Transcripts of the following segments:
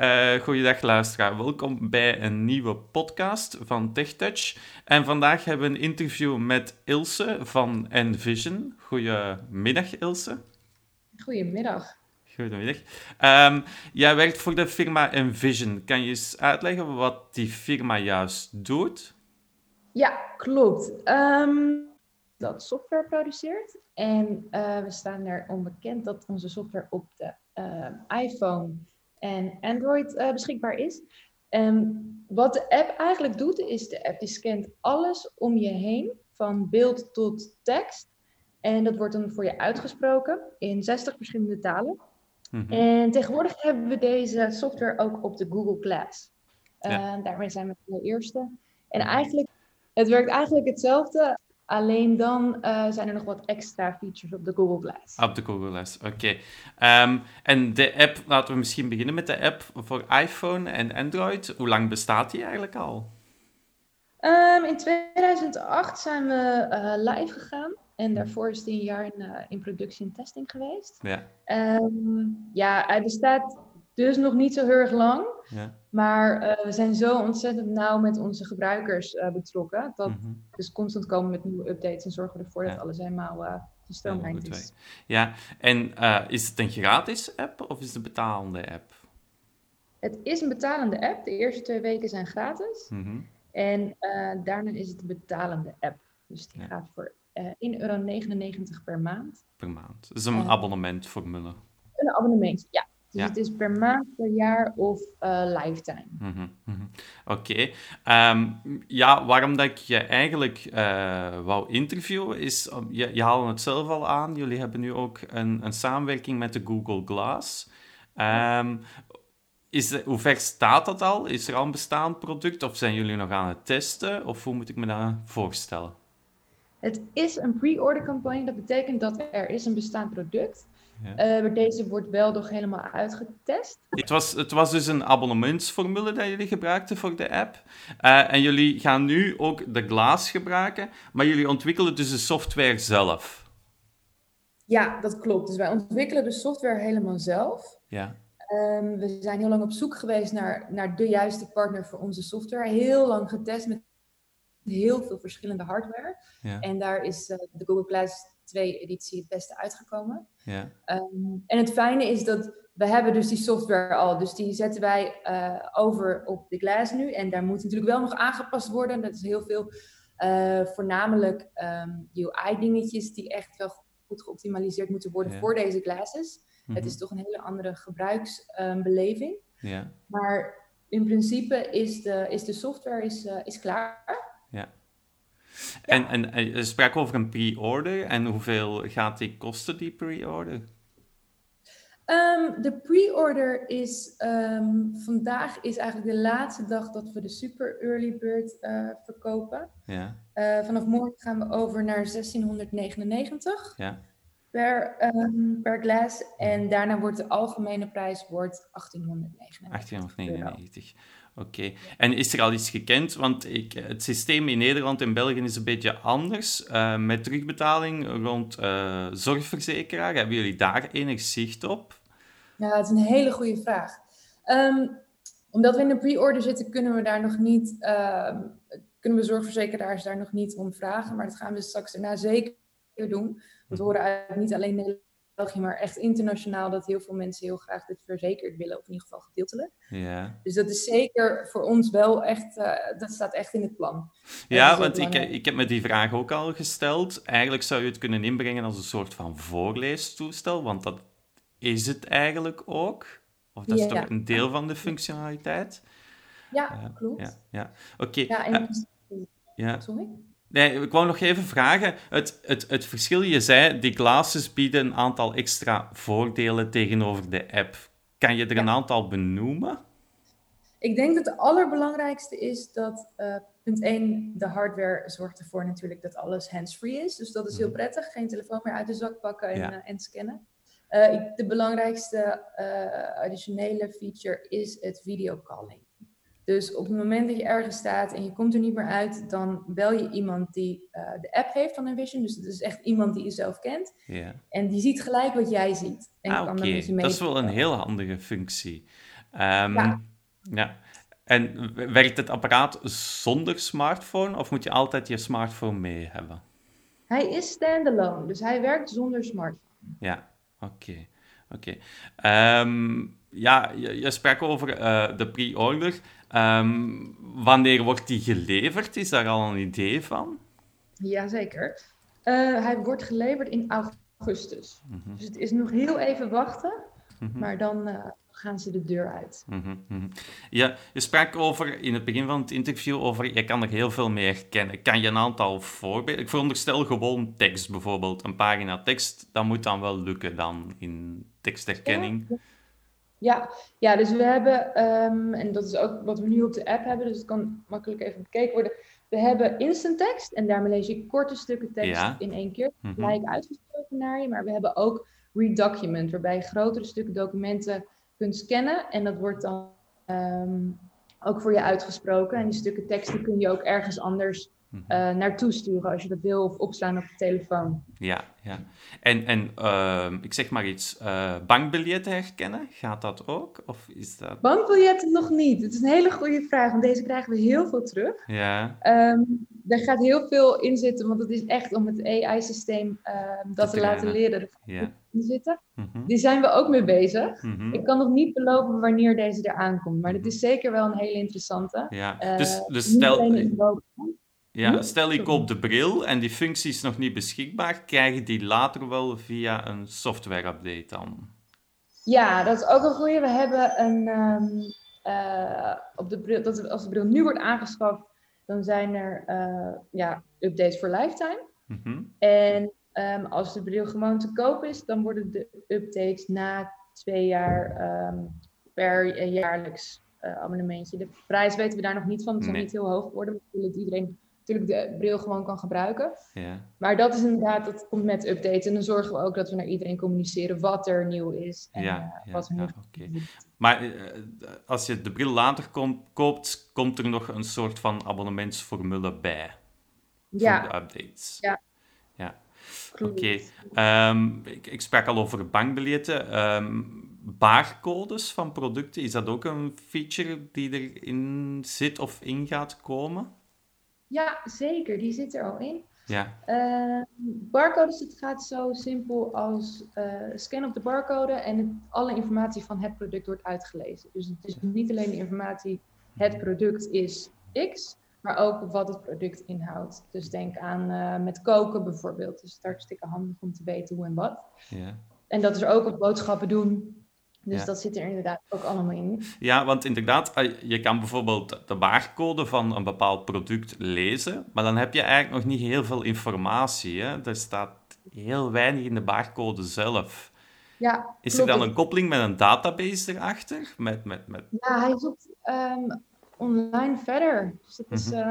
Uh, goeiedag luisteraar, welkom bij een nieuwe podcast van TechTouch. En vandaag hebben we een interview met Ilse van Envision. Goedemiddag Ilse. Goedemiddag. Goedemiddag. Um, jij werkt voor de firma Envision. Kan je eens uitleggen wat die firma juist doet? Ja, klopt. Um, dat software produceert. En uh, we staan er onbekend dat onze software op de uh, iPhone en Android uh, beschikbaar is. En wat de app eigenlijk doet, is de app die scant alles om je heen, van beeld tot tekst. En dat wordt dan voor je uitgesproken in 60 verschillende talen. Mm -hmm. En tegenwoordig hebben we deze software ook op de Google Glass. Ja. Daarmee zijn we de eerste. En eigenlijk, het werkt eigenlijk hetzelfde Alleen dan uh, zijn er nog wat extra features op de Google Glass. Op de Google Glass, oké. Okay. Um, en de app, laten we misschien beginnen met de app voor iPhone en Android. Hoe lang bestaat die eigenlijk al? Um, in 2008 zijn we uh, live gegaan. En daarvoor is die een jaar in, uh, in productie en testing geweest. Ja. Um, ja, hij bestaat dus nog niet zo heel erg lang. Ja. Maar uh, we zijn zo ontzettend nauw met onze gebruikers uh, betrokken. Dat mm -hmm. dus constant komen met nieuwe updates en zorgen we ervoor ja. dat alles helemaal uh, gestroomlijnd is. Ja, en is het een gratis app of is het een betalende app? Het is een betalende app. De eerste twee weken zijn gratis. Mm -hmm. En daarna is het een betalende app. Dus die ja. gaat voor 1,99 euro per maand. Per maand. Dat is een abonnementformule. Een abonnement, ja. Dus ja. het is per maand, per jaar of uh, lifetime. Mm -hmm, mm -hmm. Oké. Okay. Um, ja, waarom dat ik je eigenlijk uh, wou interviewen is... Je, je haalde het zelf al aan. Jullie hebben nu ook een, een samenwerking met de Google Glass. Um, is de, hoe ver staat dat al? Is er al een bestaand product? Of zijn jullie nog aan het testen? Of hoe moet ik me dat voorstellen? Het is een pre-order campagne. Dat betekent dat er is een bestaand product ja. Uh, deze wordt wel nog helemaal uitgetest. Het was, het was dus een abonnementsformule dat jullie gebruikten voor de app. Uh, en jullie gaan nu ook de Glass gebruiken, maar jullie ontwikkelen dus de software zelf. Ja, dat klopt. Dus wij ontwikkelen de software helemaal zelf. Ja. Um, we zijn heel lang op zoek geweest naar, naar de juiste partner voor onze software. Heel lang getest met heel veel verschillende hardware. Ja. En daar is uh, de Google Glass 2 editie het beste uitgekomen. Ja. Um, en het fijne is dat we hebben dus die software al. Dus die zetten wij uh, over op de Glass nu. En daar moet natuurlijk wel nog aangepast worden. Dat is heel veel, uh, voornamelijk um, ehm, UI-dingetjes die echt wel goed geoptimaliseerd moeten worden ja. voor deze glasses. -hmm. Het is toch een hele andere gebruiksbeleving. Um, ja. Maar in principe is de, is de software is, uh, is klaar. Ja. En, en, en je sprak over een pre-order. En hoeveel gaat die kosten, die pre-order? Um, de pre-order is um, vandaag is eigenlijk de laatste dag dat we de super early bird uh, verkopen. Ja. Uh, vanaf morgen gaan we over naar 1699 ja. per, um, per glas. En daarna wordt de algemene prijs wordt 1899. 1899. Oké. En is er al iets gekend? Want ik, het systeem in Nederland en België is een beetje anders. Uh, met terugbetaling rond uh, zorgverzekeraar. Hebben jullie daar enig zicht op? Ja, dat is een hele goede vraag. Um, omdat we in de pre-order zitten, kunnen we daar nog niet... Uh, kunnen we zorgverzekeraars daar nog niet om vragen. Maar dat gaan we straks daarna zeker doen. We horen uit niet alleen België, maar echt internationaal, dat heel veel mensen heel graag dit verzekerd willen, of in ieder geval gedeeltelijk. Ja. Dus dat is zeker voor ons wel echt, uh, dat staat echt in het plan. Ja, want ik, ik heb me die vraag ook al gesteld. Eigenlijk zou je het kunnen inbrengen als een soort van voorleestoestel, want dat is het eigenlijk ook. Of dat is toch ja. een deel van de functionaliteit? Ja, uh, klopt. Ja, ja. oké. Okay. Ja, uh, ja. Sorry? Nee, ik wou nog even vragen. Het, het, het verschil, je zei, die glasses bieden een aantal extra voordelen tegenover de app. Kan je er een aantal benoemen? Ik denk dat het allerbelangrijkste is dat, uh, punt 1, de hardware zorgt ervoor natuurlijk dat alles hands-free is. Dus dat is heel mhm. prettig. Geen telefoon meer uit de zak pakken en, ja. uh, en scannen. Uh, de belangrijkste additionele feature is het videocalling. Dus op het moment dat je ergens staat en je komt er niet meer uit, dan bel je iemand die uh, de app heeft van Envision. Dus het is echt iemand die je zelf kent. Yeah. En die ziet gelijk wat jij ziet. En ah, oké. Okay. Dat is wel een heel handige functie. Um, ja. ja. En werkt het apparaat zonder smartphone of moet je altijd je smartphone mee hebben? Hij is standalone, dus hij werkt zonder smartphone. Ja, oké. oké. Ehm, ja, je, je, sprak over uh, de pre-order. Um, wanneer wordt die geleverd? Is daar al een idee van? Jazeker. Uh, hij wordt geleverd in augustus. Mhm. Dus het is nog heel even wachten. Mhm. Maar dan uh, gaan ze de deur uit. Mm -hmm. Ja, je sprak over in het begin van het interview over je kan er heel veel mee herkennen. Kan je een aantal voorbeelden? Ik veronderstel gewoon tekst bijvoorbeeld, een pagina tekst, dat moet dan wel lukken dan in tekstherkenning. Ja, ja, dus we hebben, um, en dat is ook wat we nu op de app hebben, dus het kan makkelijk even bekeken worden. We hebben instant tekst en daarmee lees je korte stukken tekst in één keer, mhm. gelijk uitgesproken naar je. Maar we hebben ook redocument, waarbij je grotere stukken documenten kunt scannen. En dat wordt dan ehm, ook voor je uitgesproken. En die stukken teksten kun je ook ergens anders uh, naartoe sturen als je dat wil of opslaan op de telefoon. Ja, ja. En, en ehm, ik zeg maar iets, uh, bankbiljetten herkennen, gaat dat ook? Of is dat... Bankbiljetten nog niet. Het is een hele goede vraag, want deze krijgen we heel veel terug. Ja. Um, er gaat heel veel in zitten, want het is echt om het AI-systeem dat te, laten leren. Ja zitten. Mhm. Die zijn we ook mee bezig. Mhm. Ik kan nog niet beloven wanneer deze er aankomt, maar het is zeker wel een hele interessante. Ja, uh, dus, dus stel, ja, stel ik koop de bril en die functie is nog niet beschikbaar, krijg je die later wel via een software-update dan? Ja, dat is ook een goede. We hebben een, um, uh, op de bril, dat als de bril nu wordt aangeschaft, dan zijn er uh, ja, updates voor lifetime. Mm En Um, als de bril gewoon te koop is, dan worden de updates na twee jaar um, per jaarlijks uh, abonnementje. De prijs weten we daar nog niet van. Het zal niet heel hoog worden. We willen dat iedereen natuurlijk de bril gewoon kan gebruiken. Ja. Maar dat is inderdaad, dat komt met updates. En dan zorgen we ook dat we naar iedereen communiceren wat er nieuw is. En, ja, uh, wat er ja, nieuw Maar uh, als je de bril later koopt, komt er nog een soort van abonnementsformule bij. Ja. Voor de updates. Ja, Oké. Ehm, ik, ik, sprak al over bankbiljetten. Um, barcodes van producten, is dat ook een feature die erin zit of in gaat komen? Ja, zeker. Die zit er al in. Ja. Uh, barcodes, het gaat zo simpel als uh, scan op de barcode en het, alle informatie van het product wordt uitgelezen. Dus het is niet alleen de informatie, het product is X, maar ook wat het product inhoudt. Dus denk aan uh, met koken bijvoorbeeld. Dus het is hartstikke handig om te weten hoe en wat. Ja. En dat is ook op boodschappen doen. Dus dat zit er inderdaad ook allemaal in. Ja, want inderdaad, eh, je kan bijvoorbeeld de barcode van een bepaald product lezen, maar dan heb je eigenlijk nog niet heel veel informatie. Hè? Er staat heel weinig in de barcode zelf. Ja, is er dan een koppeling met een database erachter? Met, met, met... Ja, hij zoekt um, online verder. Dus dat is uh,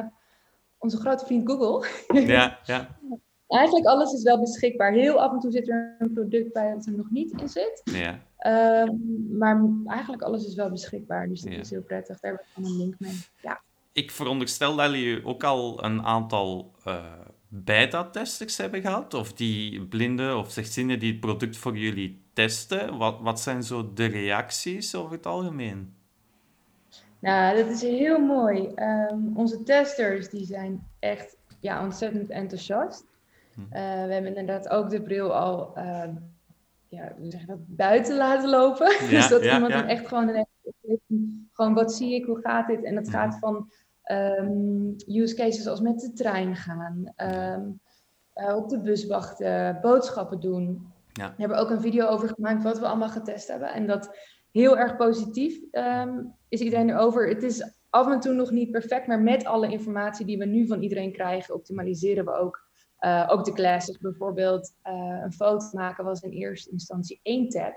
onze grote vriend Google. Ja, ja. Eigenlijk alles is wel beschikbaar. Heel af en toe zit er een product bij dat er nog niet in zit. Ja. Um, maar eigenlijk alles is wel beschikbaar. Dus dat is heel prettig. Daar hebben we een link mee. Ja. Ik veronderstel dat jullie ook al een aantal uh, beta-testers hebben gehad. Of die blinden of slechtzienden die het product voor jullie testen. Wat, wat zijn zo de reacties over het algemeen? Nou, dat is heel mooi. Ehm, onze testers die zijn echt ja, ontzettend enthousiast. Hm. Uh, we hebben inderdaad ook de bril al uh, ja, zeg dat, buiten laten lopen. dus dat iemand dan echt gewoon een gewoon wat zie ik, hoe gaat dit? En dat hm. gaat van um, use cases als met de trein gaan, um, uh, op de bus wachten, boodschappen doen. Ja. We hebben ook een video over gemaakt wat we allemaal getest hebben. En dat heel erg positief um, is iedereen erover. Het is af en toe nog niet perfect, maar met alle informatie die we nu van iedereen krijgen, optimaliseren we ook. Uh, ook de classes bijvoorbeeld. Uh, een foto maken was in eerste instantie één tab.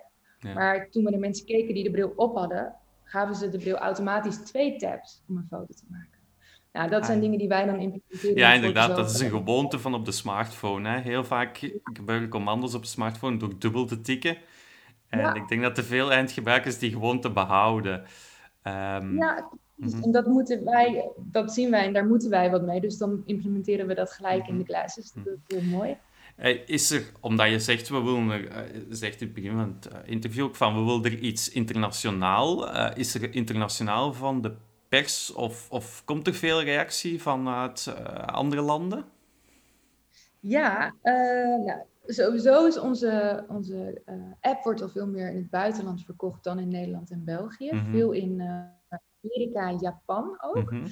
Maar toen we de mensen keken die de bril op hadden, gaven ze de bril automatisch twee tabs om een foto te maken. Nou, dat zijn ah. dingen die wij dan implementeren. Ja, inderdaad. Dat is een gewoonte van op de smartphone. Hè. Heel vaak gebruiken commando's op de smartphone door dubbel te tikken. En ik denk dat er veel eindgebruikers die gewoonte behouden. Um, ja, mhm. en dat, moeten wij, dat zien wij en daar moeten wij wat mee. Dus dan implementeren we dat gelijk in de mhm. classes. Dat is heel mooi. Is er, omdat je zegt, we willen er, zegt in het begin van het interview ook van, we willen er iets internationaal. is er internationaal van de pers of, of komt er veel reactie vanuit andere landen? Ja, nou, sowieso is onze, onze uh, app wordt al veel meer in het buitenland verkocht dan in Nederland en België. Mhm. Veel in uh, Amerika en Japan ook. Mhm.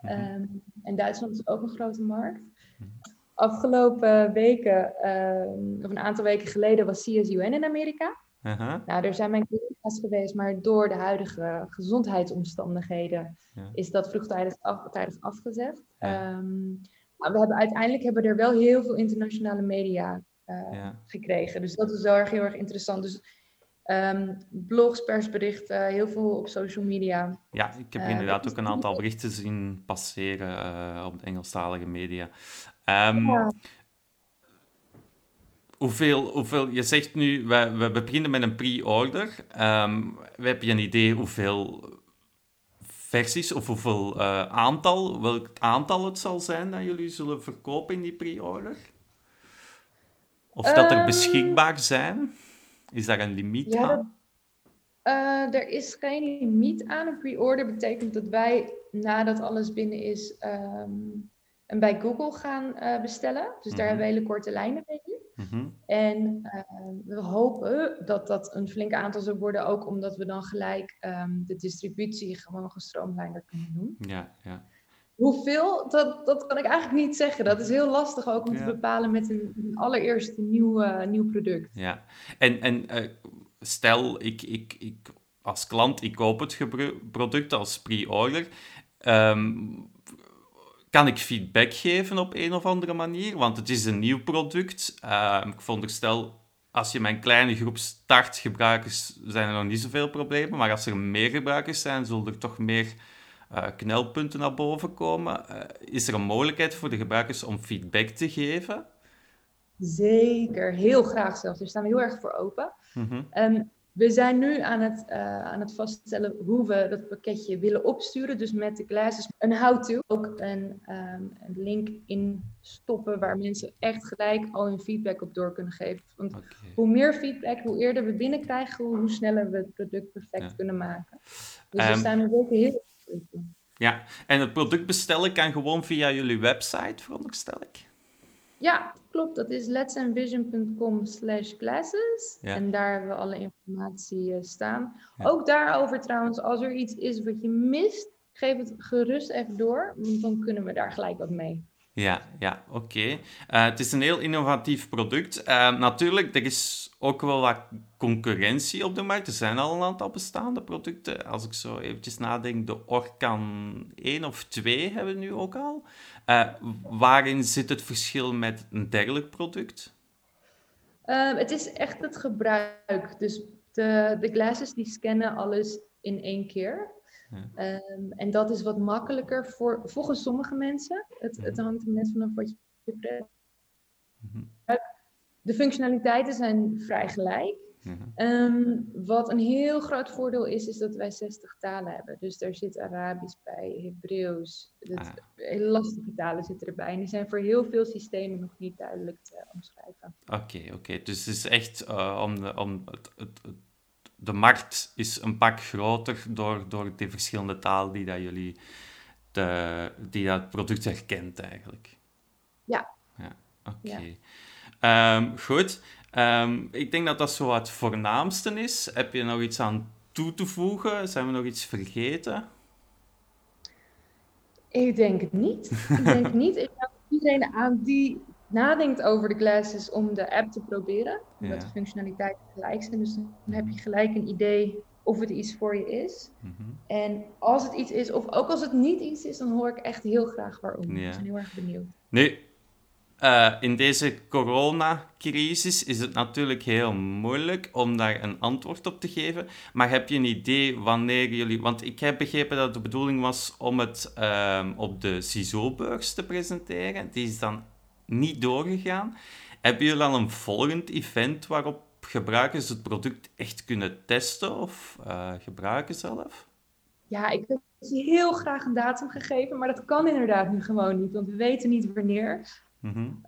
Ehm, en Duitsland is ook een grote markt. Mhm. Afgelopen weken, ehm, of een aantal weken geleden, was CSUN in Amerika. Uh-huh. Nou, er zijn mijn collega's geweest, maar door de huidige gezondheidsomstandigheden is dat vroegtijdig af, afgezegd. Ehm, maar we hebben, uiteindelijk hebben er wel heel veel internationale media uh, gekregen. Dus dat is wel erg heel erg interessant. Dus um, blogs, persberichten, heel veel op social media. Ja, ik heb uh, inderdaad ook een aantal berichten zien passeren uh, op de Engelstalige media. Um, ja. Hoeveel, hoeveel, je zegt nu, we, we beginnen met een pre-order. Um, heb je een idee hoeveel versies of hoeveel uh, aantal, welk aantal het zal zijn dat jullie zullen verkopen in die pre-order? Of dat er ehm, beschikbaar zijn? Is daar een limiet aan? Uh, er is geen limiet aan. Een pre-order betekent dat wij, nadat alles binnen is, um, een bij Google gaan uh, bestellen. Dus daar hebben we mhm. hele korte lijnen mee. Mm En uh, we hopen dat dat een flink aantal zal worden, ook omdat we dan gelijk um, de distributie gewoon gestroomlijnder kunnen doen. Ja, ja. Hoeveel, dat, dat kan ik eigenlijk niet zeggen. Dat is heel lastig ook om te bepalen met een, een allereerste nieuw, uh, nieuw product. Ja, en, en uh, stel, ik, ik, ik, als klant, ik koop het product als pre-order. Um, kan ik feedback geven op een of andere manier? Want het is een nieuw product. Uh, ik veronderstel, als je mijn kleine groep start gebruikers, zijn er nog niet zoveel problemen. Maar als er meer gebruikers zijn, zullen er toch meer uh, knelpunten naar boven komen. Uh, is er een mogelijkheid voor de gebruikers om feedback te geven? Zeker, heel graag zelfs. Daar staan we heel erg voor open. Mm um, we zijn nu aan het, uh, aan het vaststellen hoe we dat pakketje willen opsturen. Dus met de classes een how-to. Ook een, um, een link in stoppen waar mensen echt gelijk al hun feedback op door kunnen geven. Want okay. hoe meer feedback, hoe eerder we binnenkrijgen, hoe sneller we het product perfect ja. kunnen maken. Dus um, we staan er ook heel ja, en het product bestellen kan gewoon via jullie website, veronderstel ik? Ja, klopt. Dat is letsandvision.com slash classes. En daar hebben we alle informatie uh, staan. Ook daarover trouwens, als er iets is wat je mist, geef het gerust even door. Want dan kunnen we daar gelijk wat mee. Ja, ja oké. Uh, het is een heel innovatief product. Uh, natuurlijk, er is ook wel wat concurrentie op de markt. Er zijn al een aantal bestaande producten. Als ik zo eventjes nadenk, de Orkan 1 of 2 hebben we nu ook al. Uh, waarin zit het verschil met een dergelijk product? Uh, het is echt het gebruik. Dus de, de die scannen alles in één keer. Ja. Um, en dat is wat makkelijker voor, volgens sommige mensen. Het, het mhm. hangt er net vanaf wat je. Mm -hmm. De functionaliteiten zijn vrij gelijk. Um, wat een heel groot voordeel is, is dat wij 60 talen hebben. Dus daar zit Arabisch bij, Hebreeuws. Ah. Hele lastige talen zitten erbij. En die zijn voor heel veel systemen nog niet duidelijk te omschrijven. Oké, oké. Dus het is echt uh, om, de, om het, het, de markt is een pak groter door, door de verschillende talen die dat jullie de, die dat product herkent eigenlijk. Ja. Ja, oké. Ja. Um, goed. Um, ik denk dat dat zo het voornaamste is. Heb je nog iets aan toe te voegen? Zijn we nog iets vergeten? Ik denk het niet. Ik denk niet. Ik raad iedereen aan die nadenkt over de classes om de app te proberen. Omdat de functionaliteiten gelijk zijn. Dus dan heb je gelijk een idee of het iets voor je is. Mm -hmm. En als het iets is, of ook als het niet iets is, dan hoor ik echt heel graag waarom. Ja. Ik ben heel erg benieuwd. Nee, uh, in deze coronacrisis is het natuurlijk heel moeilijk om daar een antwoord op te geven. Maar heb je een idee wanneer jullie... Want ik heb begrepen dat de bedoeling was om het uh, op de CISO-beurs te presenteren. Die is dan niet doorgegaan. Hebben jullie al een volgend event waarop gebruikers het product echt kunnen testen of uh, gebruiken zelf? Ja, ik heb heel graag een datum gegeven, maar dat kan inderdaad nu gewoon niet, want we weten niet wanneer. Mm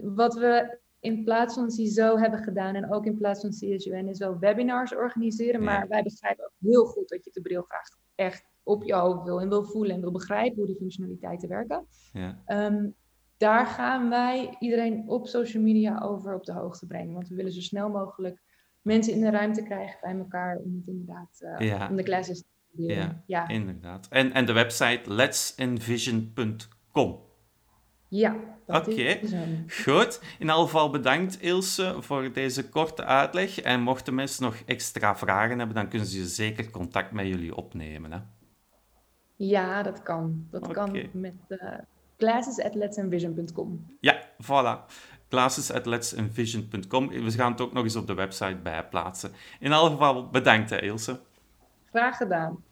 wat we in plaats van CISO hebben gedaan en ook in plaats van CSUN is wel webinars organiseren. Maar wij begrijpen ook heel goed dat je de bril graag echt op je hoofd wil en wil voelen en wil begrijpen hoe die functionaliteiten werken. Ja. Ehm, daar gaan wij iedereen op social media over op de hoogte brengen. Want we willen zo snel mogelijk mensen in de ruimte krijgen bij elkaar om het inderdaad uh, om de classes te leren. Ja, ja, inderdaad. En, en de website letsenvision.com. Ja, Oké, goed. In elk geval bedankt Ilse voor deze korte uitleg. En mochten mensen nog extra vragen hebben, dan kunnen ze zeker contact met jullie opnemen. Hè? Ja, dat kan. Dat kan met uh, classes.letsenvision.com. Ja, voilà. classes.letsenvision.com. We gaan het ook nog eens op de website bijplaatsen. In elk geval bedankt, Ilse. Graag gedaan.